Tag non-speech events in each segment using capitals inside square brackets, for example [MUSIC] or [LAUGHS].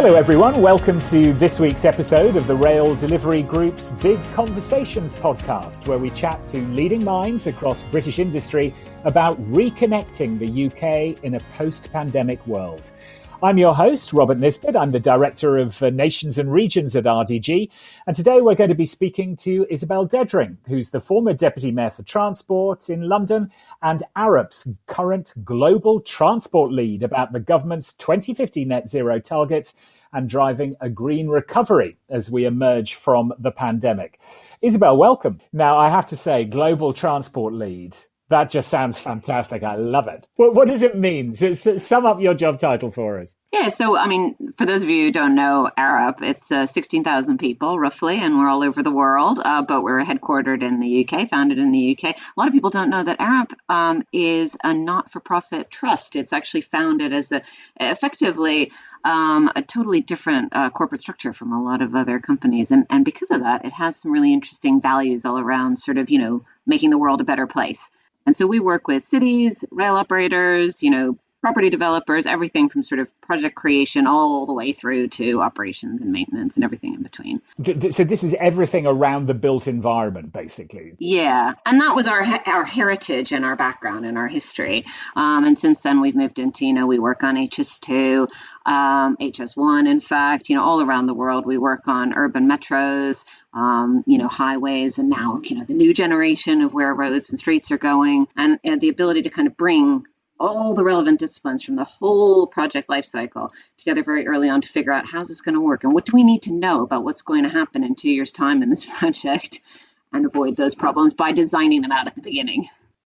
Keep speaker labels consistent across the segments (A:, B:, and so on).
A: Hello, everyone. Welcome to this week's episode of the Rail Delivery Group's Big Conversations podcast, where we chat to leading minds across British industry about reconnecting the UK in a post pandemic world. I'm your host, Robert Nisbet. I'm the Director of uh, Nations and Regions at RDG. And today we're going to be speaking to Isabel Dedring, who's the former Deputy Mayor for Transport in London and Arup's current global transport lead about the government's 2050 net zero targets and driving a green recovery as we emerge from the pandemic. Isabel, welcome. Now, I have to say, global transport lead that just sounds fantastic. I love it. What, what does it mean? So, so sum up your job title for us.
B: Yeah, so I mean, for those of you who don't know Arup, it's uh, 16,000 people roughly, and we're all over the world, uh, but we're headquartered in the UK, founded in the UK. A lot of people don't know that Arup um, is a not for profit trust. It's actually founded as a effectively um, a totally different uh, corporate structure from a lot of other companies. And, and because of that, it has some really interesting values all around sort of, you know, making the world a better place. And so we work with cities, rail operators, you know, property developers, everything from sort of project creation all the way through to operations and maintenance and everything in between.
A: So this is everything around the built environment, basically.
B: Yeah, and that was our our heritage and our background and our history. Um, and since then, we've moved into you know we work on HS2, um, HS1, in fact, you know all around the world. We work on urban metros, um, you know highways, and now you know the new generation of where roads and streets are going, and, and the ability to kind of bring all the relevant disciplines from the whole project lifecycle together very early on to figure out how's this going to work and what do we need to know about what's going to happen in two years' time in this [LAUGHS] project and avoid those problems by designing them out at the beginning.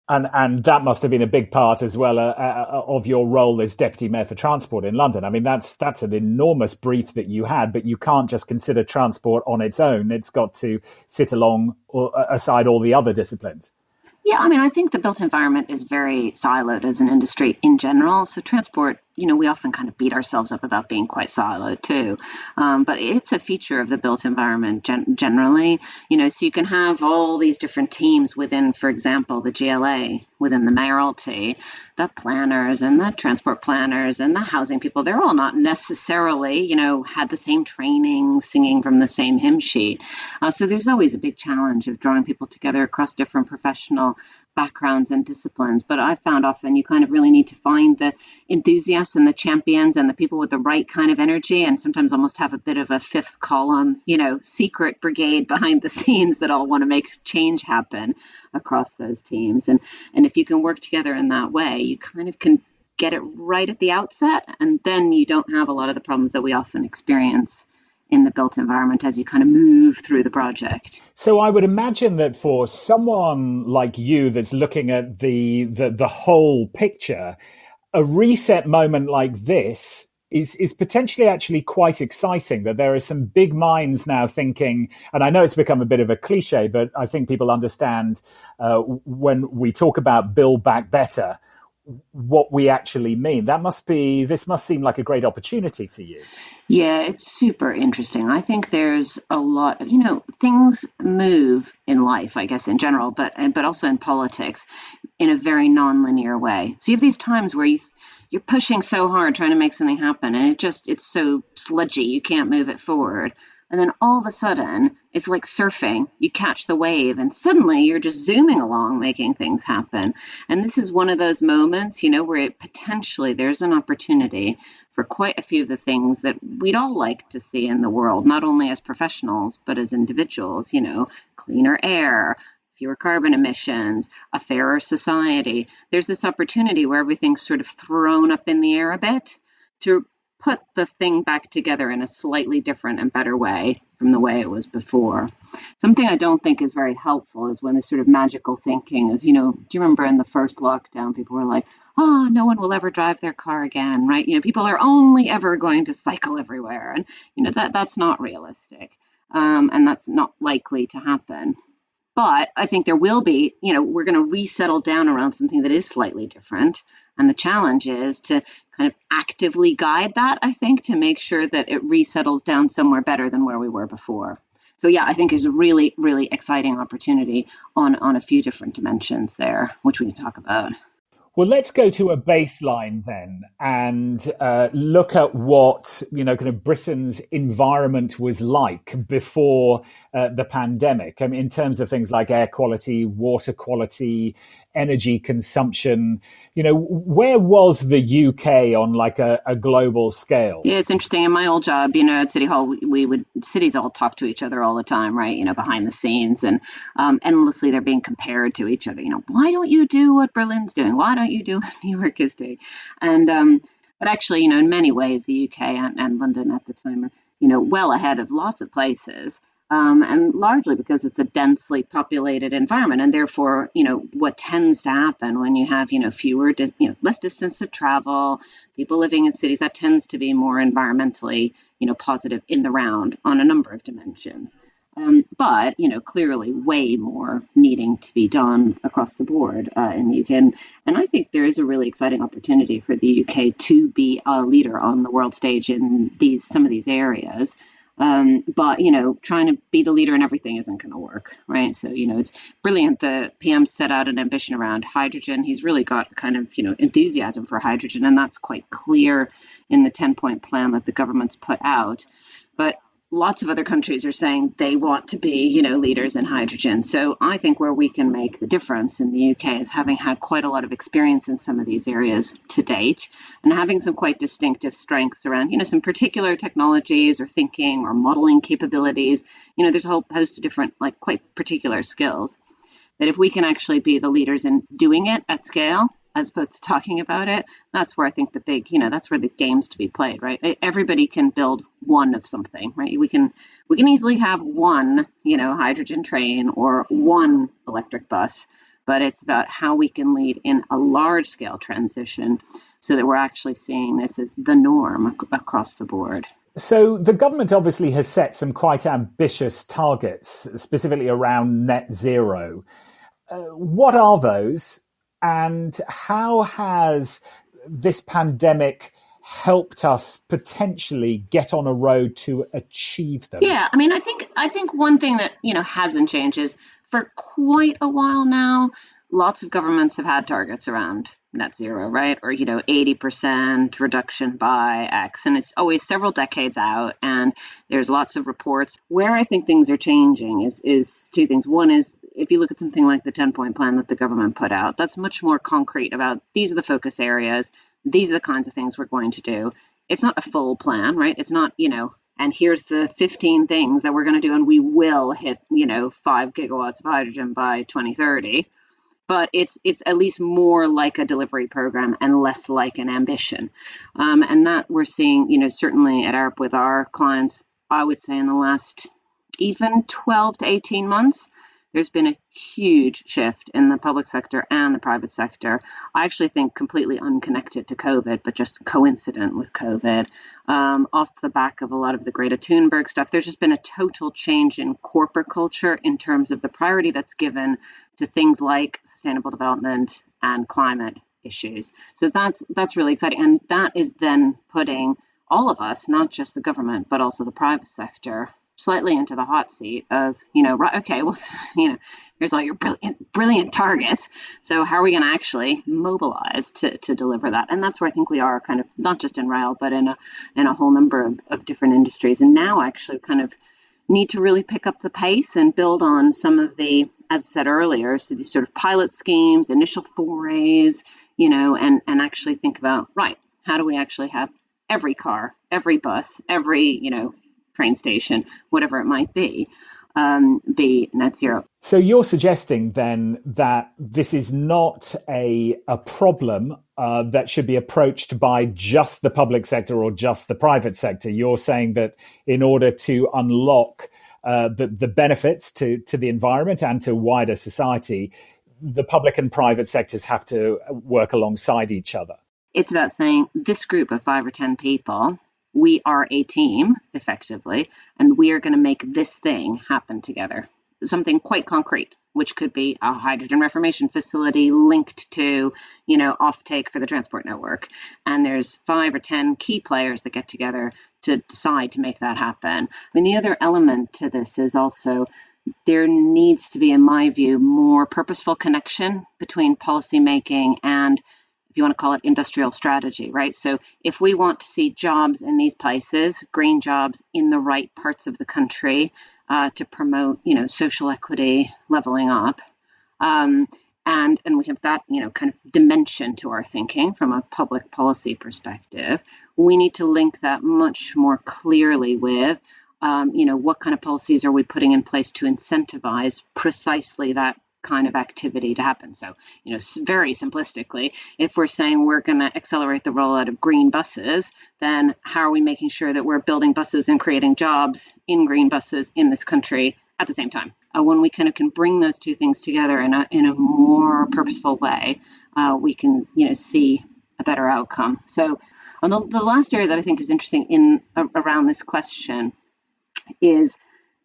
A: And, and that must have been a big part as well uh, uh, of your role as deputy mayor for transport in London. I mean, that's that's an enormous brief that you had, but you can't just consider transport on its own. It's got to sit along or, uh, aside all the other disciplines.
B: Yeah, I mean, I think the built environment is very siloed as an industry in general. So transport you know, we often kind of beat ourselves up about being quite siloed too. Um, but it's a feature of the built environment gen- generally, you know, so you can have all these different teams within, for example, the GLA, within the mayoralty, the planners and the transport planners and the housing people. They're all not necessarily, you know, had the same training, singing from the same hymn sheet. Uh, so there's always a big challenge of drawing people together across different professional backgrounds and disciplines. But I've found often you kind of really need to find the enthusiasts and the champions and the people with the right kind of energy, and sometimes almost have a bit of a fifth column, you know, secret brigade behind the [LAUGHS] scenes that all want to make change happen across those teams. And and if you can work together in that way, you kind of can get it right at the outset, and then you don't have a lot of the problems that we often experience in the built environment as you kind of move through the project.
A: So I would imagine that for someone like you that's looking at the the, the whole picture, a reset moment like this is is potentially actually quite exciting that there are some big minds now thinking and i know it's become a bit of a cliche but i think people understand uh, when we talk about build back better what we actually mean. That must be, this must seem like a great opportunity for you.
B: Yeah, it's super interesting. I think there's a lot, of, you know, things move in life, I guess in general, but but also in politics in a very nonlinear way. So you have these times where you you're pushing so hard trying to make something happen and it just it's so sludgy, you can't move it forward. And then all of a sudden, it's like surfing. You catch the wave, and suddenly you're just zooming along, making things happen. And this is one of those moments, you know, where it, potentially there's an opportunity for quite a few of the things that we'd all like to see in the world, not only as professionals, but as individuals, you know, cleaner air, fewer carbon emissions, a fairer society. There's this opportunity where everything's sort of thrown up in the air a bit to put the thing back together in a slightly different and better way from the way it was before. Something I don't think is very helpful is when this sort of magical thinking of, you know, do you remember in the first lockdown, people were like, oh, no one will ever drive their car again, right? You know, people are only ever going to cycle everywhere. And, you know, that that's not realistic. Um, and that's not likely to happen. But I think there will be, you know, we're going to resettle down around something that is slightly different. And the challenge is to kind of actively guide that, I think, to make sure that it resettles down somewhere better than where we were before. So yeah, I think there's a really, really exciting opportunity on on a few different dimensions there, which we can talk about.
A: Well, let's go to a baseline then and uh, look at what, you know, kind of Britain's environment was like before uh, the pandemic. I mean, in terms of things like air quality, water quality, energy consumption. You know, where was the UK on like a, a, global scale?
B: Yeah, it's interesting. In my old job, you know, at City Hall, we would cities all talk to each other all the time, right? You know, behind the scenes, and um, endlessly they're being compared to each other. You know, why don't you do what Berlin's doing? Why don't you do what [LAUGHS] New York is doing? And um, but actually, you know, in many ways, the UK and, and London at the time are you know well ahead of lots of places um, and largely because it's a densely populated environment, and therefore, you know, what tends to happen when you have, you know, fewer, di- you know, less distance to travel, people living in cities, that tends to be more environmentally, you know, positive in the round on a number of dimensions. Um, but you know, clearly, way more needing to be done across the board uh, in the UK, and, and I think there is a really exciting opportunity for the UK to be a leader on the world stage in these some of these areas. Um, but you know, trying to be the leader in everything isn't going to work, right? So you know, it's brilliant. The PM set out an ambition around hydrogen. He's really got kind of you know enthusiasm for hydrogen, and that's quite clear in the ten-point plan that the government's put out. But lots of other countries are saying they want to be, you know, leaders in hydrogen. So I think where we can make the difference in the UK is having had quite a lot of experience in some of these areas to date and having some quite distinctive strengths around, you know, some particular technologies or thinking or modeling capabilities. You know, there's a whole host of different, like quite particular skills that if we can actually be the leaders in doing it at scale, as opposed to talking about it that's where i think the big you know that's where the game's to be played right? Everybody can build one of something right? We can we can easily have one you know hydrogen train or one electric bus but it's about how we can lead in a large scale transition so that we're actually seeing this as the norm across the board.
A: So the government obviously has set some quite ambitious targets specifically around net zero. Uh, what are those and how has this pandemic helped us potentially get on a road to achieve them?
B: Yeah, I mean, I think I think one thing that you know hasn't changed is for quite a while now, lots of governments have had targets around net zero, right? Or, you know, 80% reduction by X. And it's always several decades out. And there's lots of reports. Where I think things are changing is, is two things. One is if you look at something like the 10 point plan that the government put out, that's much more concrete about these are the focus areas, these are the kinds of things we're going to do. It's not a full plan, right? It's not, you know, and here's the 15 things that we're going to do, and we will hit, you know, five gigawatts of hydrogen by 2030 but it's it's at least more like a delivery program and less like an ambition. Um, and that we're seeing, you know, certainly at Arup with our clients, I would say in the last even 12 to 18 months, there's been a huge shift in the public sector and the private sector. I actually think completely unconnected to COVID, but just coincident with COVID. Um, off the back of a lot of the Greta Thunberg stuff, there's just been a total change in corporate culture in terms of the priority that's given to things like sustainable development and climate issues. So that's that's really exciting, and that is then putting all of us, not just the government, but also the private sector, slightly into the hot seat of, you know, right, okay, well, [LAUGHS] you know, here's all your brilliant, brilliant targets. So how are we going to actually mobilize to, to deliver that? And that's where I think we are kind of not just in rail, but in a, in a whole number of, of different industries. And now actually kind of need to really pick up the pace and build on some of the, as I said earlier, so these sort of pilot schemes, initial forays, you know, and, and actually think about, right, how do we actually have every car, every bus, every, you know, train station, whatever it might be, um, be net zero.
A: So you're suggesting then that this is not a a problem uh, that should be approached by just the public sector or just the private sector. You're saying that in order to unlock uh, the the benefits to to the environment and to wider society, the public and private sectors have to work alongside each other.
B: It's about saying this group of five or ten people we are a team effectively, and we are going to make this thing happen together. Something quite concrete, which could be a hydrogen reformation facility linked to, you know, offtake for the transport network. And there's five or 10 key players that get together to decide to make that happen. Mean, the other element to this is also there needs to be, in my view, more purposeful connection between policymaking and if you want to call it industrial strategy, right? So if we want to see jobs in these places, green jobs in the right parts of the country uh, to promote, you know, social equity, leveling up, um, and and we have that, you know, kind of dimension to our thinking from a public policy perspective. We need to link that much more clearly with um, you know, what kind of policies are we putting in place to incentivize precisely that kind of activity to happen. So, you know, very simplistically, if we're saying we're going to accelerate the rollout of green buses, then how are we making sure that we're building buses and creating jobs in green buses in this country at the same time? Uh, when we kind of can bring those two things together in a in a more purposeful way, uh, we can you know see a better outcome. So, on the, the last area that I think is interesting in uh, around this question is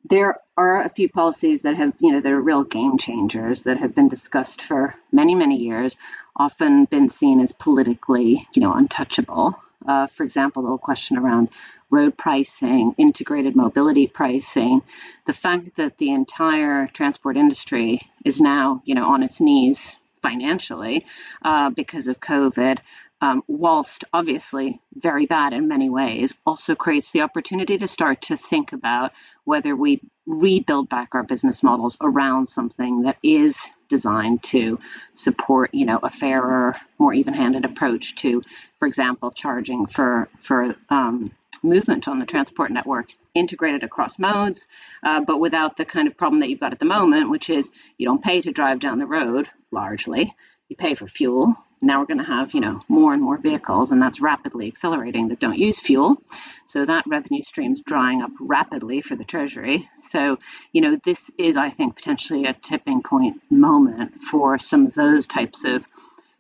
B: there are a few policies that have, you know, that are real game changers that have been discussed for many, many years, often been seen as politically, you know, untouchable. Uh, for example, the whole question around road pricing, integrated mobility pricing, the fact that the entire transport industry is now, you know, on its knees financially uh, because of COVID, um, whilst obviously very bad in many ways, also creates the opportunity to start to think about whether we rebuild back our business models around something that is designed to support, you know, a fairer, more even-handed approach to, for example, charging for for um, movement on the transport network integrated across modes, uh, but without the kind of problem that you've got at the moment, which is you don't pay to drive down the road largely. You pay for fuel, now we're going to have, you know, more and more vehicles, and that's rapidly accelerating that don't use fuel. So that revenue stream's drying up rapidly for the Treasury. So, you know, this is, I think, potentially a tipping point moment for some of those types of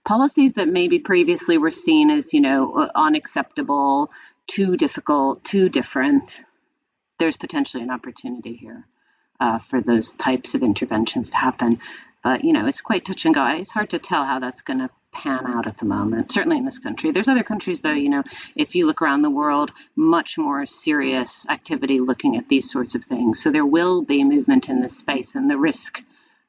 B: policies that maybe previously were seen as, you know, unacceptable, too difficult, too different. There's potentially an opportunity here. Uh, for those types of interventions to happen. But you know, it's quite touch and go. It's hard to tell how that's going to pan out at the moment, certainly in this country. There's other countries, though, you know, if you look around the world, much more serious activity looking at these sorts of things. So there will be movement in this space, and the risk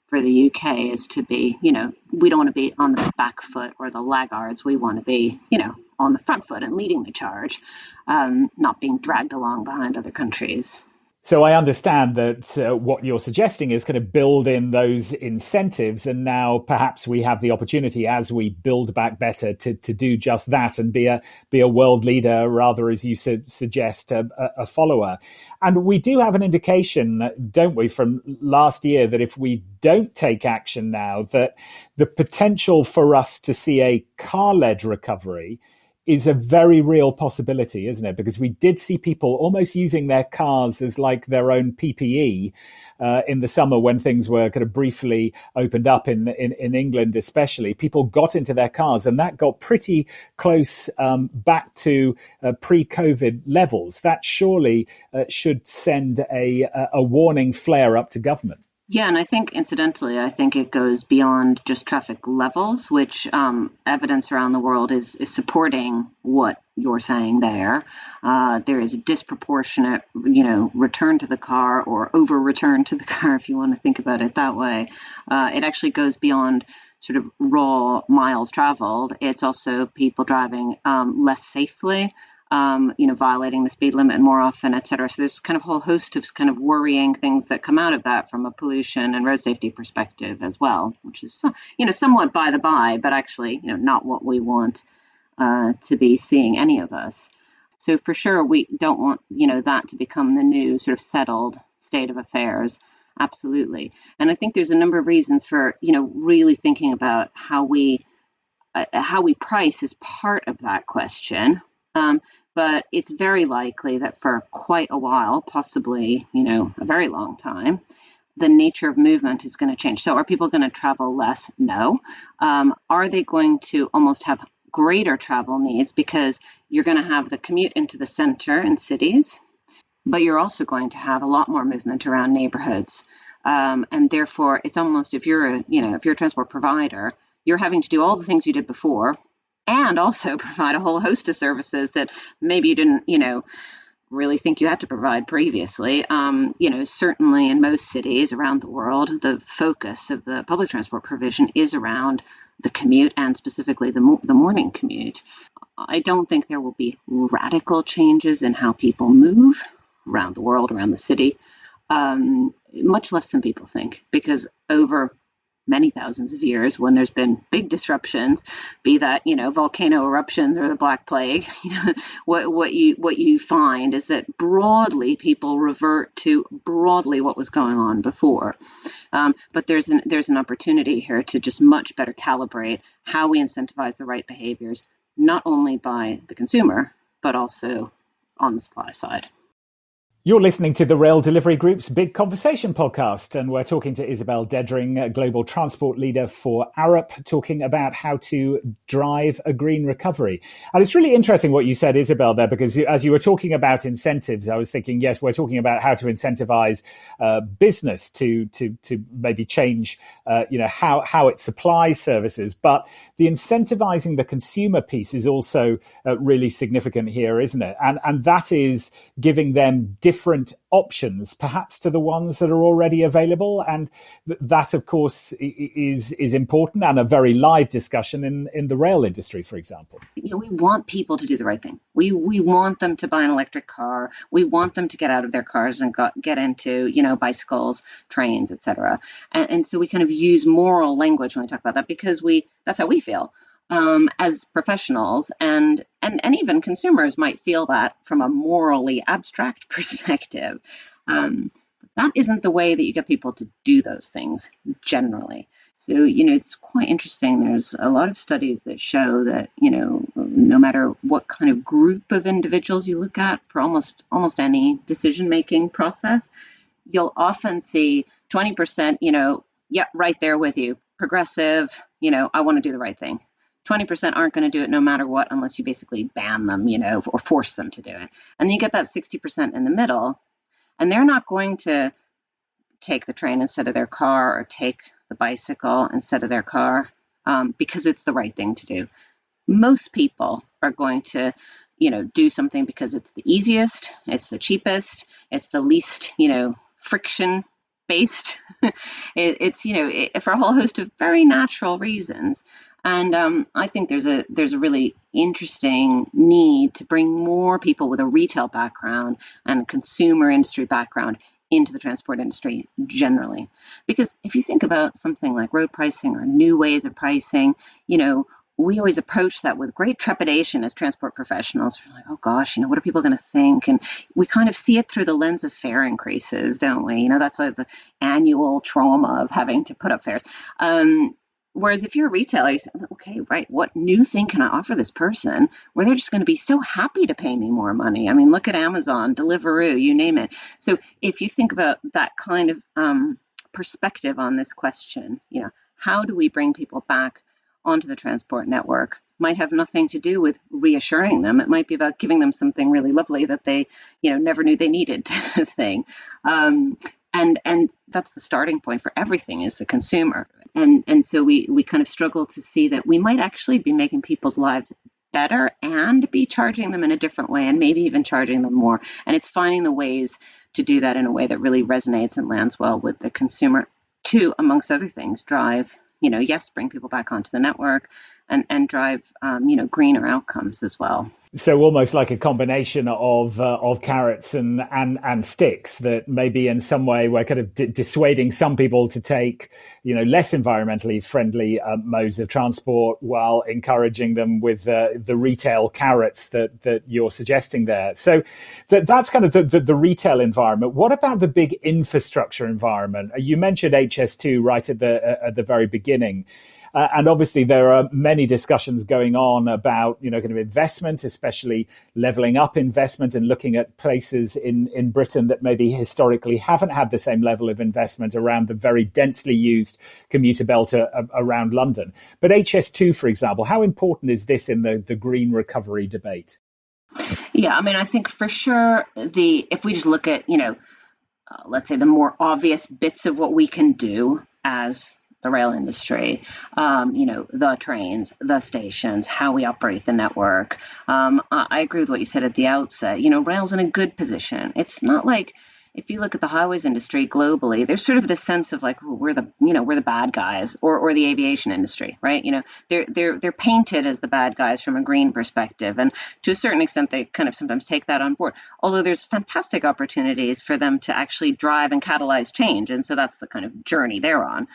B: for the UK is to be, you know, we don't want to be on the back foot or the laggards. We want to be, you know, on the front foot and leading the charge, um, not being dragged along behind other countries.
A: So I understand that uh, what you're suggesting is kind of build in those incentives, and now perhaps we have the opportunity as we build back better to to do just that and be a be a world leader rather, as you su- suggest, a, a, follower. And we do have an indication, don't we, from last year that if we don't take action now, that the potential for us to see a car led recovery is a very real possibility, isn't it? Because we did see people almost using their cars as like their own PPE uh, in the summer when things were kind of briefly opened up in, in, in England, especially. People got into their cars and that got pretty close um, back to uh, pre COVID levels. That surely uh, should send a, a warning flare up to government.
B: Yeah, and I think incidentally, I think it goes beyond just traffic levels, which um, evidence around the world is is supporting what you're saying there. Uh, there is a disproportionate, you know, return to the car or over return to the [LAUGHS] car, if you want to think about it that way. Uh, it actually goes beyond sort of raw miles traveled. It's also people driving um, less safely um, you know, violating the speed limit more often, et cetera. So there's kind of a whole host of kind of worrying things that come out of that from a pollution and road safety perspective as well, which is, you know, somewhat by the by, but actually, you know, not what we want uh, to be seeing any of us. So for sure, we don't want, you know, that to become the new sort of settled state of affairs. Absolutely. And I think there's a number of reasons for, you know, really thinking about how we uh, how we price is part of that question um, but it's very likely that for quite a while, possibly, you know, a very long time, the nature of movement is going to change. So, are people going to travel less? No. Um, are they going to almost have greater travel needs because you're going to have the commute into the center in cities, but you're also going to have a lot more movement around neighborhoods. Um, and therefore, it's almost if you're a you know if you're a transport provider, you're having to do all the things you did before and also [LAUGHS] provide a whole host of services that maybe you didn't, you know, really think you had to provide previously. Um, you know, certainly in most cities around the world, the focus of the public transport provision is around the commute and specifically the, the morning commute. I don't think there will be radical changes in how people move around the world, around the city, um, much less than people think, because over many thousands of years when there's been big disruptions be that you know volcano eruptions or the black plague [LAUGHS] you know what what you what you find is that broadly people revert to broadly what was going on before. Um, but there's an there's an opportunity here to just much better calibrate how we incentivize the right behaviors not only by the consumer but also on the supply side
A: you're listening to the Rail Delivery Group's Big Conversation podcast, and we're talking to Isabel Dedring, global transport leader for Arup, talking about how to drive a green recovery. And it's really interesting what you said, Isabel, there, because as you were talking about incentives, I was thinking, yes, we're talking about how to incentivize uh, business to to to maybe change, uh, you know, how how it supplies services, but the incentivizing the consumer piece is also uh, really significant here, isn't it? And and that is giving them different different options, perhaps to the ones that are already available. And th- that, of course, is is important and a very live discussion in, in the rail industry, for example.
B: You know, we want people to do the right thing. We we want them to buy an electric car. We want them to get out of their cars and get into you know bicycles, trains, etc. And, and so we kind of use moral language when we talk about that because we that's how we feel um, as professionals and, and and even consumers might feel that from a morally abstract [LAUGHS] perspective. Um, that isn't the way that you get people to do those things generally. So, you know, it's quite interesting. There's a lot of studies that show that, you know, no matter what kind of group of individuals you look at for almost almost any decision making process, you'll often see 20%, you know, yeah, right there with you, progressive, you know, I want to do the right thing. 20% aren't going to do it no matter what unless you basically ban them, you know, or force them to do it. And then you get that 60% in the middle, and they're not going to take the train instead of their car or take the bicycle instead of their car um, because it's the right thing to do. Most people are going to, you know, do something because it's the easiest, it's the cheapest, it's the least, you know, friction based. [LAUGHS] it, it's you know it, for a whole host of very natural reasons. And um, I think there's a there's a really interesting need to bring more people with a retail background and consumer industry background into the transport industry generally. Because if you think about something like road pricing or new ways of pricing, you know, we always approach that with great trepidation as transport professionals. We're like, oh gosh, you know, what are people going to think? And we kind of see it through the lens of fare increases, don't we? You know, that's like the annual trauma of having to put up fares. Um, Whereas if you're a retailer, you say, okay, right, what new thing can I offer this person where they're just going to be so happy to pay me more money? I mean, look at Amazon, Deliveroo, you name it. So if you think about that kind of um, perspective on this question, you know, how do we bring people back onto the transport network? Might have nothing to do with reassuring them. It might be about giving them something really lovely that they, you know, never knew they needed, [LAUGHS] thing. Um, and and that's the starting point for everything is the consumer. And and so we we kind of struggle to see that we might actually be making people's lives better and be charging them in a different way and maybe even charging them more. And it's finding the ways to do that in a way that really resonates and lands well with the consumer to amongst other things drive you know yes bring people back onto the network and and drive um, you know greener outcomes as well.
A: So almost like a combination of uh, of carrots and and and sticks that maybe in some way we're kind of d- dissuading some people to take you know less environmentally friendly uh, modes of transport while encouraging them with uh, the retail carrots that that you're suggesting there. So that that's kind of the, the, the retail environment. What about the big infrastructure environment? You mentioned HS2 right at the uh, at the very beginning uh, and obviously, there are many discussions going on about, you know, kind of investment, especially leveling up investment and looking at places in, in Britain that maybe historically haven't had the same level of investment around the very densely used commuter belt a, a, around London. But HS2, for example, how important is this in the, the green recovery debate?
B: Yeah, I mean, I think for sure the if we just look at you know, uh, let's say the more obvious bits of what we can do as the rail industry, um, you know, the trains, the stations, how we operate the network. Um, I, I agree with what you said at the outset. You know, rail's in a good position. It's not like if you look at the highways industry globally, there's sort of this sense of like we're the you know we're the bad guys, or or the aviation industry, right? You know, they're they're they're painted as the bad guys from a green perspective, and to a certain extent, they kind of sometimes take that on board. Although there's fantastic opportunities for them to actually drive and catalyze change, and so that's the kind of journey they're on.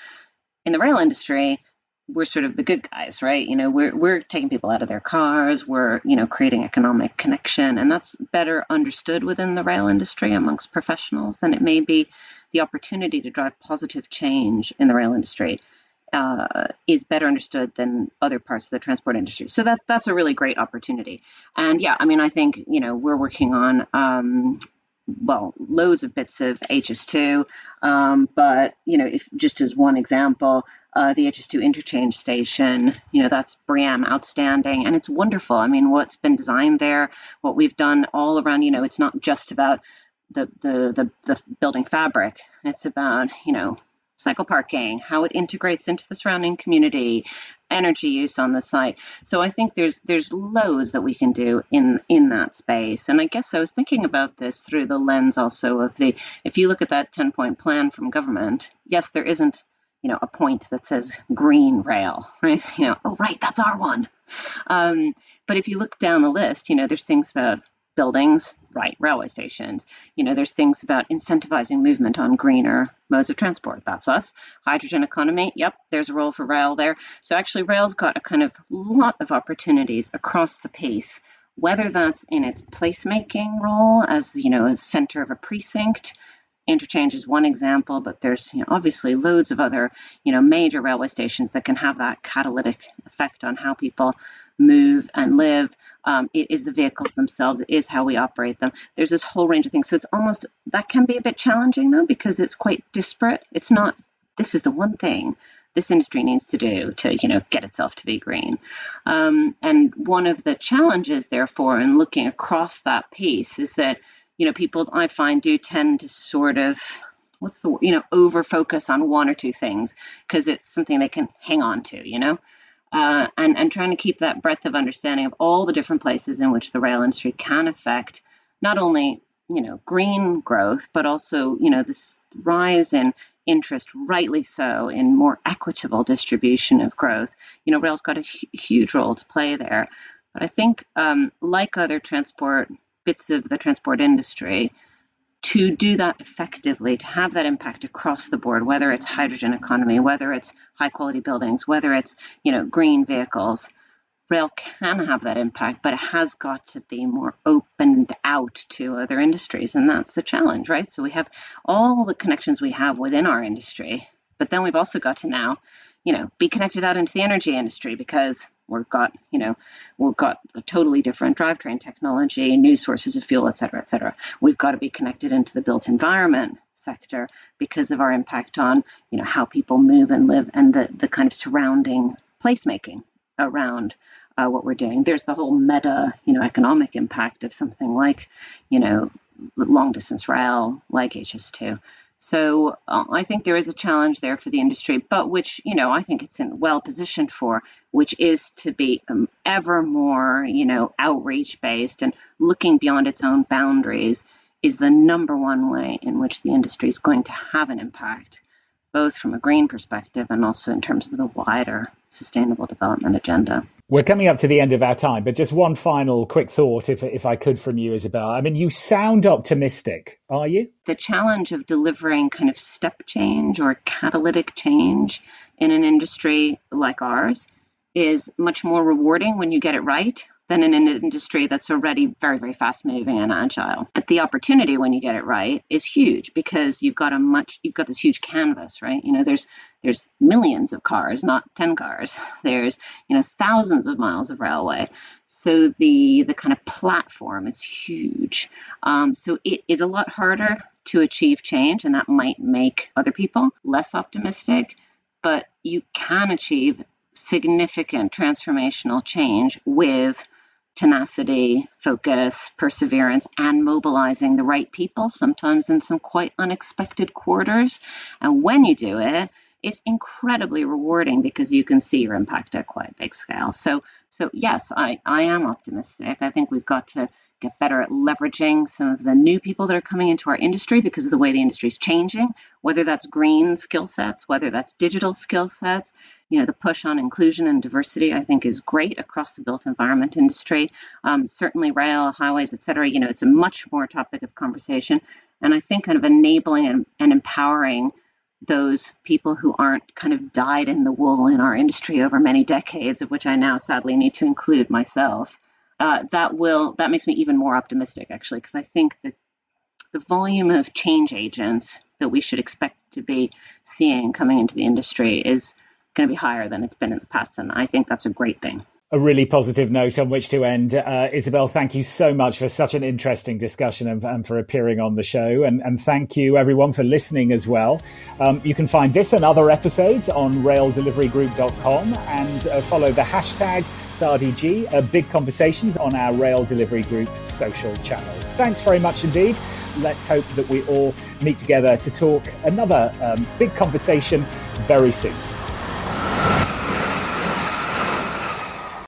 B: In the rail industry, we're sort of the good guys, right? You know, we're we're taking people out of their cars, we're, you know, creating economic connection, and that's better understood within the rail industry amongst professionals than it may be the opportunity to drive positive change in the rail industry. Uh, is better understood than other parts of the transport industry. So that that's a really great opportunity. And yeah, I mean, I think you know we're working on um, well, loads of bits of HS2. Um, but, you know, if just as one example, uh, the HS2 interchange station, you know, that's BREEAM outstanding and it's wonderful. I mean, what's been designed there, what we've done all around, you know, it's not just about the, the, the, the building fabric. It's about, you know, cycle parking, how it integrates into the surrounding community, energy use on the site. So I think there's there's loads that we can do in in that space. And I guess I was thinking about this through the lens also of the if you look at that 10 point plan from government, yes, there isn't you know a point that says green rail, [LAUGHS] right? You know, oh right, that's our one. Um, but if you look down the list, you know, there's things about buildings, right, railway stations. You know, there's things about incentivizing movement on greener modes of transport. That's us. Hydrogen economy, yep, there's a role for rail there. So actually, rail's got a kind of lot of opportunities across the piece, whether that's in its placemaking role as, you know, a center of a precinct, interchange is one example, but there's you know, obviously loads of other you know major railway stations that can have that catalytic effect on how people move and live. Um, it is the vehicles themselves. It is how we operate them. There's this whole range of things. So it's almost that can be a bit challenging though because it's quite disparate. It's not. This is the one thing this industry needs to do to you know get itself to be green. Um, and one of the challenges, therefore, in looking across that piece is that you know people I find do tend to sort of what's the you know over focus on one or two things because it's something they can hang on to you know uh, and, and trying to keep that breadth of understanding of all the different places in which the rail industry can affect not only you know green growth but also you know this rise in interest rightly so in more equitable distribution of growth. You know rail's got a huge role to play there. But i think um, like other transport bits of the transport industry to do that effectively, to have that impact across the board, whether it's hydrogen economy, whether it's high quality buildings, whether it's you know green vehicles, rail can have that impact, but it has got to be more opened out to other industries, and that's the challenge, right? So we have all the connections we have within our industry, but then we've also got to now you know, be connected out into the energy industry because we've got, you know, we've got a totally different drivetrain technology, new sources of fuel, et cetera, et cetera. We've got to be connected into the built environment sector because of our impact on, you know, how people move and live and the, the kind of surrounding placemaking around uh, what we're doing. There's the whole meta, you know, economic impact of something like, you know, long distance rail, like HS2. So uh, I think there is a challenge there for the industry, but which you know I think it's in, well positioned for, which is to be um, ever more you know outreach based and looking beyond its own boundaries is the number one way in which the industry is going to have an impact both from a green perspective and also in terms of the wider sustainable development agenda.
A: We're coming up to the end of our time, but just one final quick thought, if, if I could, from you, Isabel. I mean, you sound optimistic, are you?
B: The challenge of delivering kind of step change or catalytic change in an industry like ours is much more rewarding when you get it right than in an industry that's already very, very fast moving and agile. But the opportunity when you get it right is huge because you've got a much you've got this huge canvas, right? You know, there's there's millions of cars, not 10 cars. [LAUGHS] There's, you know, thousands of miles of railway. So the the kind of platform is huge. Um, so it is a lot harder to achieve change, and that might make other people less optimistic. But you can achieve significant transformational change with tenacity, focus, perseverance, and mobilizing the right people, sometimes in some quite unexpected quarters. And when you do it, it's incredibly rewarding because you can see your impact at quite a big scale. So, so yes, I, I am optimistic. I think we've got to get better at leveraging some of the new people that are coming into our industry because of the way the industry is changing, whether that's green skill sets, whether that's digital skill sets. You know, the push on inclusion and diversity, I think, is great across the built environment industry. Um, certainly, rail, highways, et cetera. You know, it's a much more topic of conversation. And I think kind of enabling and, and empowering those people who aren't kind of dyed in the wool in our industry over many decades, of which I now sadly need to include myself uh, that will that makes me even more optimistic actually because I think that the volume of change agents that we should expect to be seeing coming into the industry is going to be higher than it's been in the past, and I think that's a great thing
A: a really positive note on which to end. Uh, Isabel, thank you so much for such an interesting discussion and, and for appearing on the show. And, and, thank you everyone for listening as well. Um, you can find this and other episodes on raildeliverygroup.com and uh, follow the hashtag RDG, uh, big conversations on our Rail Delivery Group social channels. Thanks very much indeed. Let's hope that we all meet together to talk another um, big conversation very soon.